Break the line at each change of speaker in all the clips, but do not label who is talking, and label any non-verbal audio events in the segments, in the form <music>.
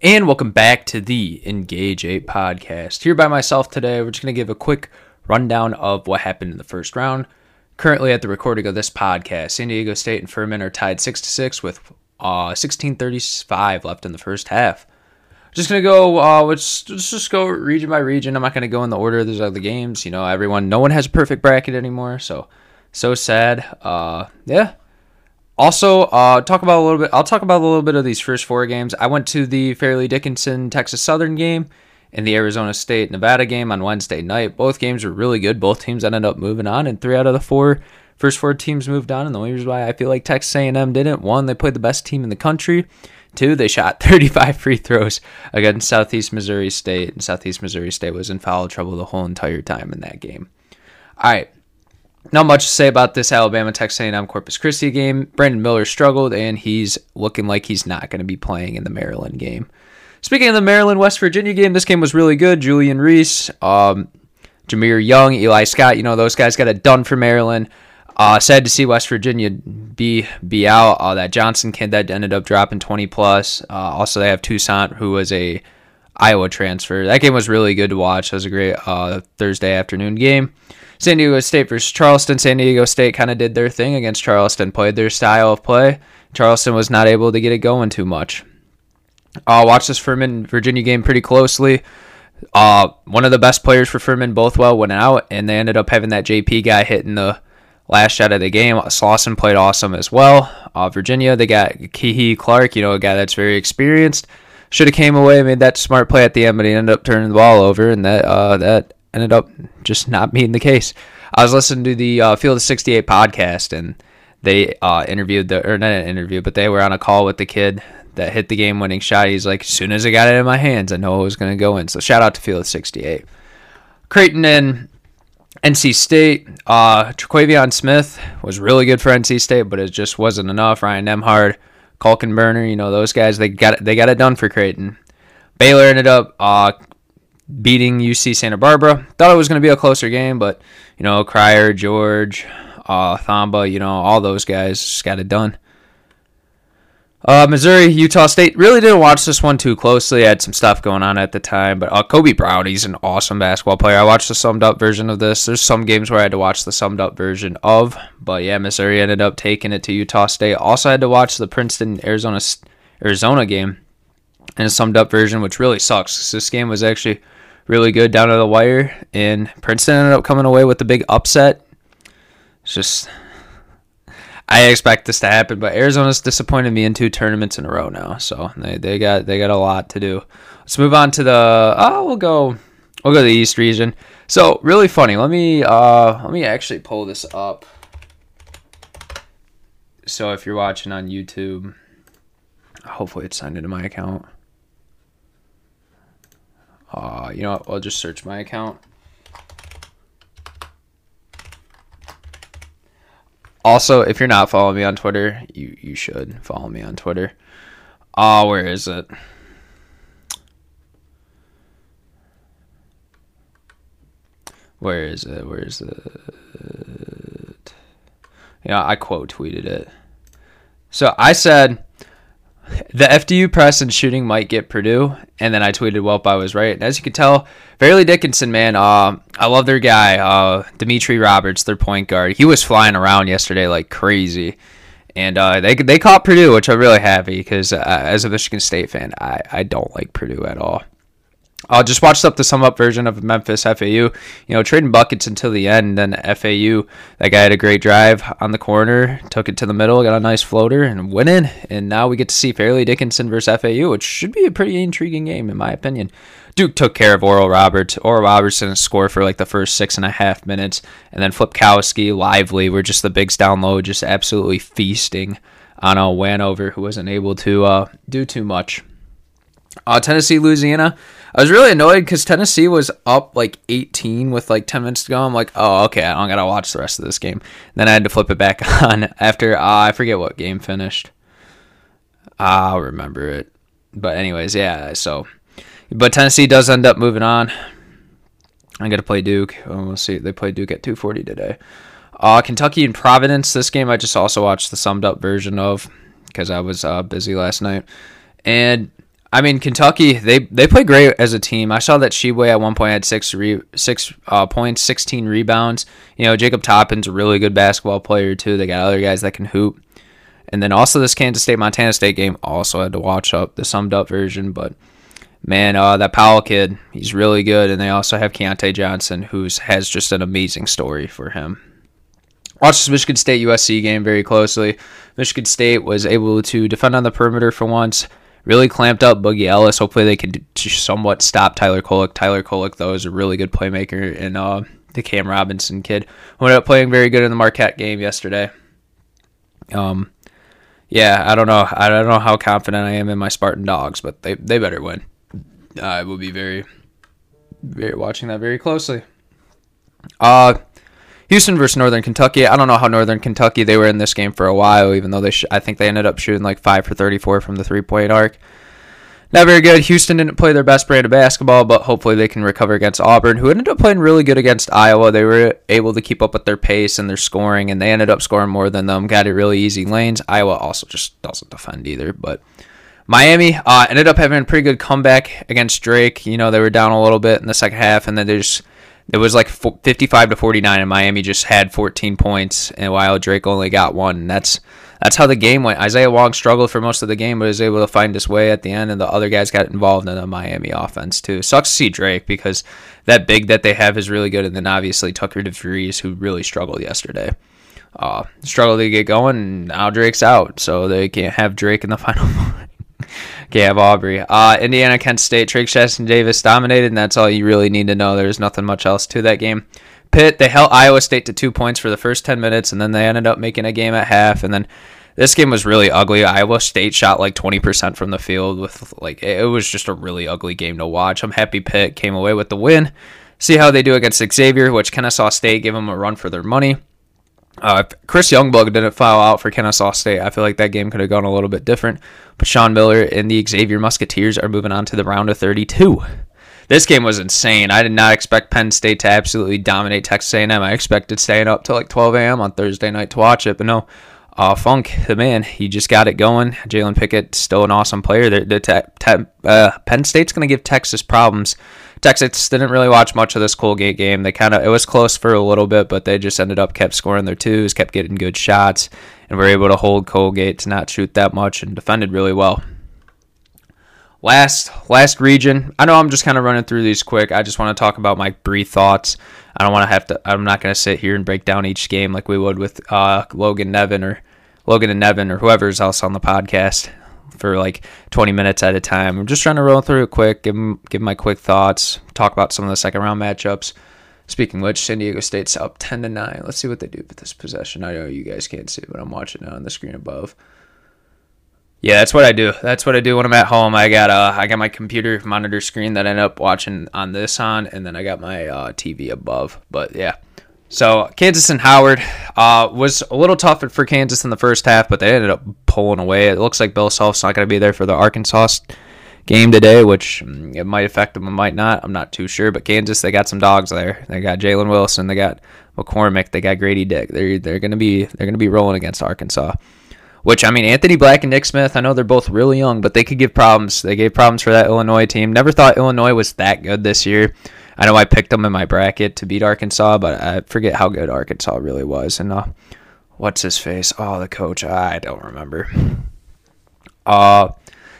And welcome back to the Engage 8 podcast. Here by myself today, we're just going to give a quick rundown of what happened in the first round. Currently, at the recording of this podcast, San Diego State and Furman are tied 6 to 6 with uh, 16:35 left in the first half. Just gonna go. Uh, let's, let's just go region by region. I'm not gonna go in the order of those other games. You know, everyone, no one has a perfect bracket anymore. So, so sad. Uh, yeah. Also, uh, talk about a little bit. I'll talk about a little bit of these first four games. I went to the Fairleigh Dickinson Texas Southern game and the Arizona State Nevada game on Wednesday night. Both games were really good. Both teams ended up moving on, and three out of the four first four teams moved on. And the only reason why I feel like Texas A&M didn't: one, they played the best team in the country. Two, they shot <laughs> 35 free throws against Southeast Missouri State, and Southeast Missouri State was in foul trouble the whole entire time in that game. All right, not much to say about this Alabama Texas A&M Corpus Christi game. Brandon Miller struggled, and he's looking like he's not going to be playing in the Maryland game. Speaking of the Maryland West Virginia game, this game was really good. Julian Reese, um, Jahmir Young, Eli Scott, you know those guys got it done for Maryland. Uh, sad to see West Virginia be be out. Uh, that Johnson kid that ended up dropping 20 plus. Uh, also, they have Toussaint, who was a Iowa transfer. That game was really good to watch. That was a great uh, Thursday afternoon game. San Diego State versus Charleston. San Diego State kind of did their thing against Charleston, played their style of play. Charleston was not able to get it going too much. Uh, watch this Furman Virginia game pretty closely. Uh, one of the best players for Furman, Bothwell, went out, and they ended up having that JP guy hitting the last shot of the game. Slawson played awesome as well. Uh, Virginia, they got Kihei Clark, you know, a guy that's very experienced. Should have came away, made that smart play at the end, but he ended up turning the ball over, and that uh, that ended up just not being the case. I was listening to the uh, Field of 68 podcast, and they uh, interviewed the or not an interview, but they were on a call with the kid that hit the game winning shot. He's like, as soon as I got it in my hands, I know it was going to go in. So shout out to Field of 68. Creighton and NC State, uh, Terquavion Smith was really good for NC State, but it just wasn't enough. Ryan Nembhard, Kalkbrenner, you know those guys. They got it, they got it done for Creighton. Baylor ended up uh, beating UC Santa Barbara. Thought it was going to be a closer game, but you know Cryer, George, uh, Thamba, you know all those guys just got it done. Uh, Missouri, Utah State. Really didn't watch this one too closely. I had some stuff going on at the time, but uh, Kobe Brown, he's an awesome basketball player. I watched the summed up version of this. There's some games where I had to watch the summed up version of, but yeah, Missouri ended up taking it to Utah State. Also had to watch the Princeton Arizona Arizona game in a summed up version, which really sucks. This game was actually really good down to the wire, and Princeton ended up coming away with the big upset. It's just I expect this to happen, but Arizona's disappointed me in two tournaments in a row now, so they, they got they got a lot to do. Let's move on to the oh we'll go we'll go to the East region. So really funny. Let me uh let me actually pull this up. So if you're watching on YouTube, hopefully it's signed into my account. Uh, you know what? I'll just search my account. Also, if you're not following me on Twitter, you you should follow me on Twitter. Oh, where is it? Where is it? Where is it? Yeah, I quote tweeted it. So I said the FDU press and shooting might get Purdue, and then I tweeted, "Well, I was right." And as you can tell, Fairleigh Dickinson, man, uh, I love their guy, uh, Demetre Roberts, their point guard. He was flying around yesterday like crazy, and uh, they they caught Purdue, which I'm really happy because uh, as a Michigan State fan, I I don't like Purdue at all. I just watched up the sum up version of Memphis FAU. You know, trading buckets until the end. Then FAU, that guy had a great drive on the corner, took it to the middle, got a nice floater, and went in. And now we get to see Fairleigh Dickinson versus FAU, which should be a pretty intriguing game, in my opinion. Duke took care of Oral Roberts. Oral Robertson scored for like the first six and a half minutes. And then Filipowski, Lively were just the bigs down low, just absolutely feasting on a Vanover who wasn't able to uh, do too much. Uh, Tennessee, Louisiana. I was really annoyed because Tennessee was up like 18 with like 10 minutes to go. I'm like, oh, okay, I don't gotta watch the rest of this game. Then I had to flip it back <laughs> on after uh, I forget what game finished. I'll remember it. But anyways, yeah. So, but Tennessee does end up moving on. I got to play Duke. Oh, we'll see. They play Duke at 2:40 today. Uh, Kentucky and Providence. This game I just also watched the summed up version of because I was uh, busy last night. And I mean, Kentucky they they play great as a team. I saw that Tshiebwe at one point had six re, six uh, points, sixteen rebounds. You know, Jacob Toppin's a really good basketball player too. They got other guys that can hoop. And then also this Kansas State Montana State game also had to watch up the summed up version, but man, uh, that Nowell kid, he's really good. And they also have Keyontae Johnson, who has just an amazing story for him. Watched this Michigan State USC game very closely. Michigan State was able to defend on the perimeter for once really clamped up Boogie Ellis. Hopefully, they can somewhat stop Tyler Kolek. Tyler Kolek, though, is a really good playmaker, and uh, the Cam Robinson kid who ended up playing very good in the Marquette game yesterday. Um, yeah, I don't know. I don't know how confident I am in my Spartan dogs, but they they better win. I will be very, very watching that very closely. Uh, Houston versus Northern Kentucky. I don't know how Northern Kentucky they were in this game for a while, even though they sh- I think they ended up shooting like five for 34 from the three point arc. Not very good. Houston didn't play their best brand of basketball, but hopefully they can recover against Auburn, who ended up playing really good against Iowa. They were able to keep up with their pace and their scoring, and they ended up scoring more than them. Got it really easy lanes. Iowa also just doesn't defend either, but. Miami uh, ended up having a pretty good comeback against Drake. You know, they were down a little bit in the second half, and then they just it was like 55 to 49 and Miami just had 14 points and while Drake only got one that's that's how the game went. Isaiah Wong struggled for most of the game but was able to find his way at the end and the other guys got involved in the Miami offense too. Sucks to see Drake because that big that they have is really good and then obviously Tucker DeVries who really struggled yesterday. Uh, struggled to get going and now Drake's out so they can't have Drake in the <laughs> final Gab Aubrey. Uh, Indiana, Kent State, Trayce Jackson Davis dominated, and that's all you really need to know. There's nothing much else to that game. Pitt, they held Iowa State to two points for the first 10 minutes, and then they ended up making a game at half. And then this game was really ugly. Iowa State shot like 20% from the field with like, it was just a really ugly game to watch. I'm happy Pitt came away with the win. See how they do against Xavier, which Kennesaw State gave them a run for their money. Uh, Chris Youngblood didn't foul out for Kennesaw State, I feel like that game could have gone a little bit different. But Sean Miller and the Xavier Musketeers are moving on to the round of 32. This game was insane. I did not expect Penn State to absolutely dominate Texas A&M. I expected staying up till like 12 a.m. on Thursday night to watch it, but no. Uh, Funk, the man, he just got it going. Jalen Pickett, still an awesome player. The, the te- te- uh, Penn State's going to give Texas problems Texas didn't really watch much of this Colgate game. They kind of it was close for a little bit, but they just ended up kept scoring their twos, kept getting good shots, and were able to hold Colgate to not shoot that much and defended really well. Last last region. I know I'm just kind of running through these quick. I just want to talk about my brief thoughts. I don't want to have to. I'm not going to sit here and break down each game like we would with uh, Logan Nevin or Logan and Nevin or whoever's else on the podcast for like 20 minutes at a time. I'm just trying to roll through it quick, give, give my quick thoughts, talk about some of the second round matchups. Speaking of which, San Diego State's up 10 to 9. Let's see what they do with this possession. I know you guys can't see, but I'm watching it on the screen above. Yeah, that's what I do. That's what I do when I'm at home. I got uh, I got my computer monitor screen that I end up watching on this on, and then I got my uh, TV above. But yeah, so Kansas and Howard uh, was a little tougher for Kansas in the first half, but they ended up pulling away. It looks like Bill Self's not going to be there for the Arkansas game today, which mm, it might affect them, it might not. I'm not too sure. But Kansas, they got some dogs there. They got Jalen Wilson, they got McCormick, they got Grady Dick. They're they're going to be they're going to be rolling against Arkansas. Which I mean, Anthony Black and Nick Smith. I know they're both really young, but they could give problems. They gave problems for that Illinois team. Never thought Illinois was that good this year. I know I picked them in my bracket to beat Arkansas, but I forget how good Arkansas really was. And uh, what's his face? Oh, the coach. I don't remember. Uh,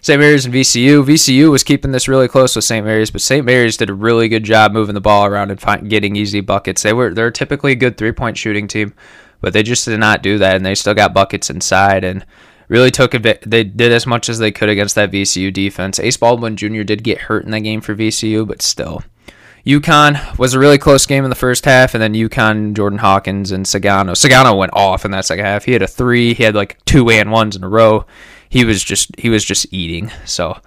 St. Mary's and VCU. VCU was keeping this really close with St. Mary's, but St. Mary's did a really good job moving the ball around and find, getting easy buckets. They were they're typically a good three point shooting team, but they just did not do that, and they still got buckets inside and really took it. They did as much as they could against that VCU defense. Ace Baldwin Jr. did get hurt in that game for VCU, but still, UConn was a really close game in the first half, and then UConn, Jordan Hawkins, and Sanogo. Sanogo went off in that second half. He had a three. He had like two and ones in a row. He was just he was just eating. So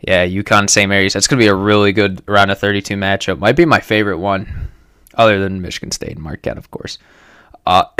yeah, UConn St. Mary's. That's gonna be a really good round of 32 matchup. Might be my favorite one, other than Michigan State and Marquette, of course. Uh, <laughs>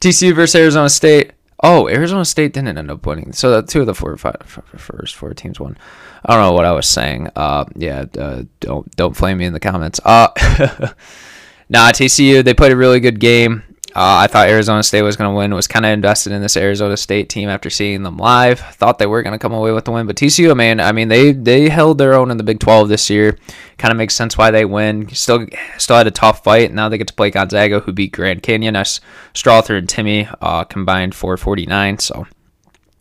TCU versus Arizona State. Oh, Arizona State didn't end up winning. So two of the four, five, first four teams won. I don't know what I was saying. Uh, yeah, uh, don't don't flame me in the comments. Uh, <laughs> nah, TCU they played a really good game. Uh, I thought Arizona State was going to win. Was kind of invested in this Arizona State team after seeing them live. Thought they were going to come away with the win, but TCU, man, I mean they they held their own in the Big 12 this year. Kind of makes sense why they win. Still still had a tough fight. Now they get to play Gonzaga, who beat Grand Canyon. Us Strawther and Timme uh, combined for 49. So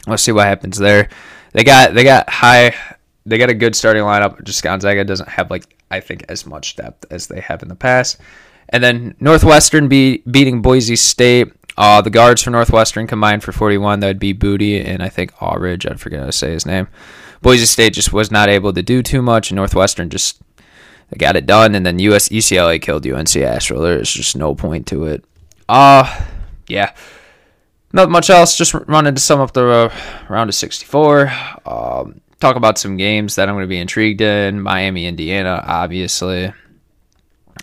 let's see what happens there. They got they got high. They got a good starting lineup. Just Gonzaga doesn't have like I think as much depth as they have in the past. And then Northwestern be, beating Boise State. Uh, the guards for Northwestern combined for 41. That would be Buie and I think Aldridge. I forget how to say his name. Boise State just was not able to do too much, and Northwestern just got it done. And then US UCLA killed UNC Asheville. There's just no point to it. Uh, yeah. Not much else. Just running to sum up the uh, round of 64. Um, talk about some games that I'm going to be intrigued in. Miami, Indiana, obviously.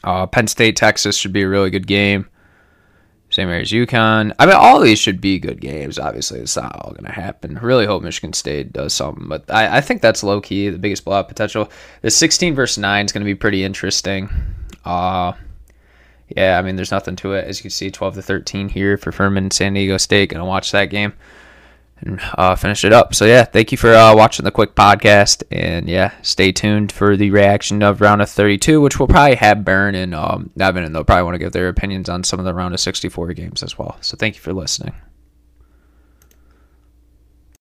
Uh, Penn State, Texas should be a really good game. Same area as UConn. I mean, all these should be good games. Obviously, it's not all going to happen. Really hope Michigan State does something, but I, I think that's low key the biggest blowout potential. The 16 versus 9 is going to be pretty interesting. Uh, yeah, I mean, there's nothing to it. As you can see, 12 to 13 here for Furman San Diego State. Going to watch that game and uh, finish it up. So yeah, thank you for uh, watching the quick podcast, and yeah, stay tuned for the reaction of round of 32, which we'll probably have Burn and um, Evan, and they'll probably want to give their opinions on some of the round of 64 games as well. So thank you for listening.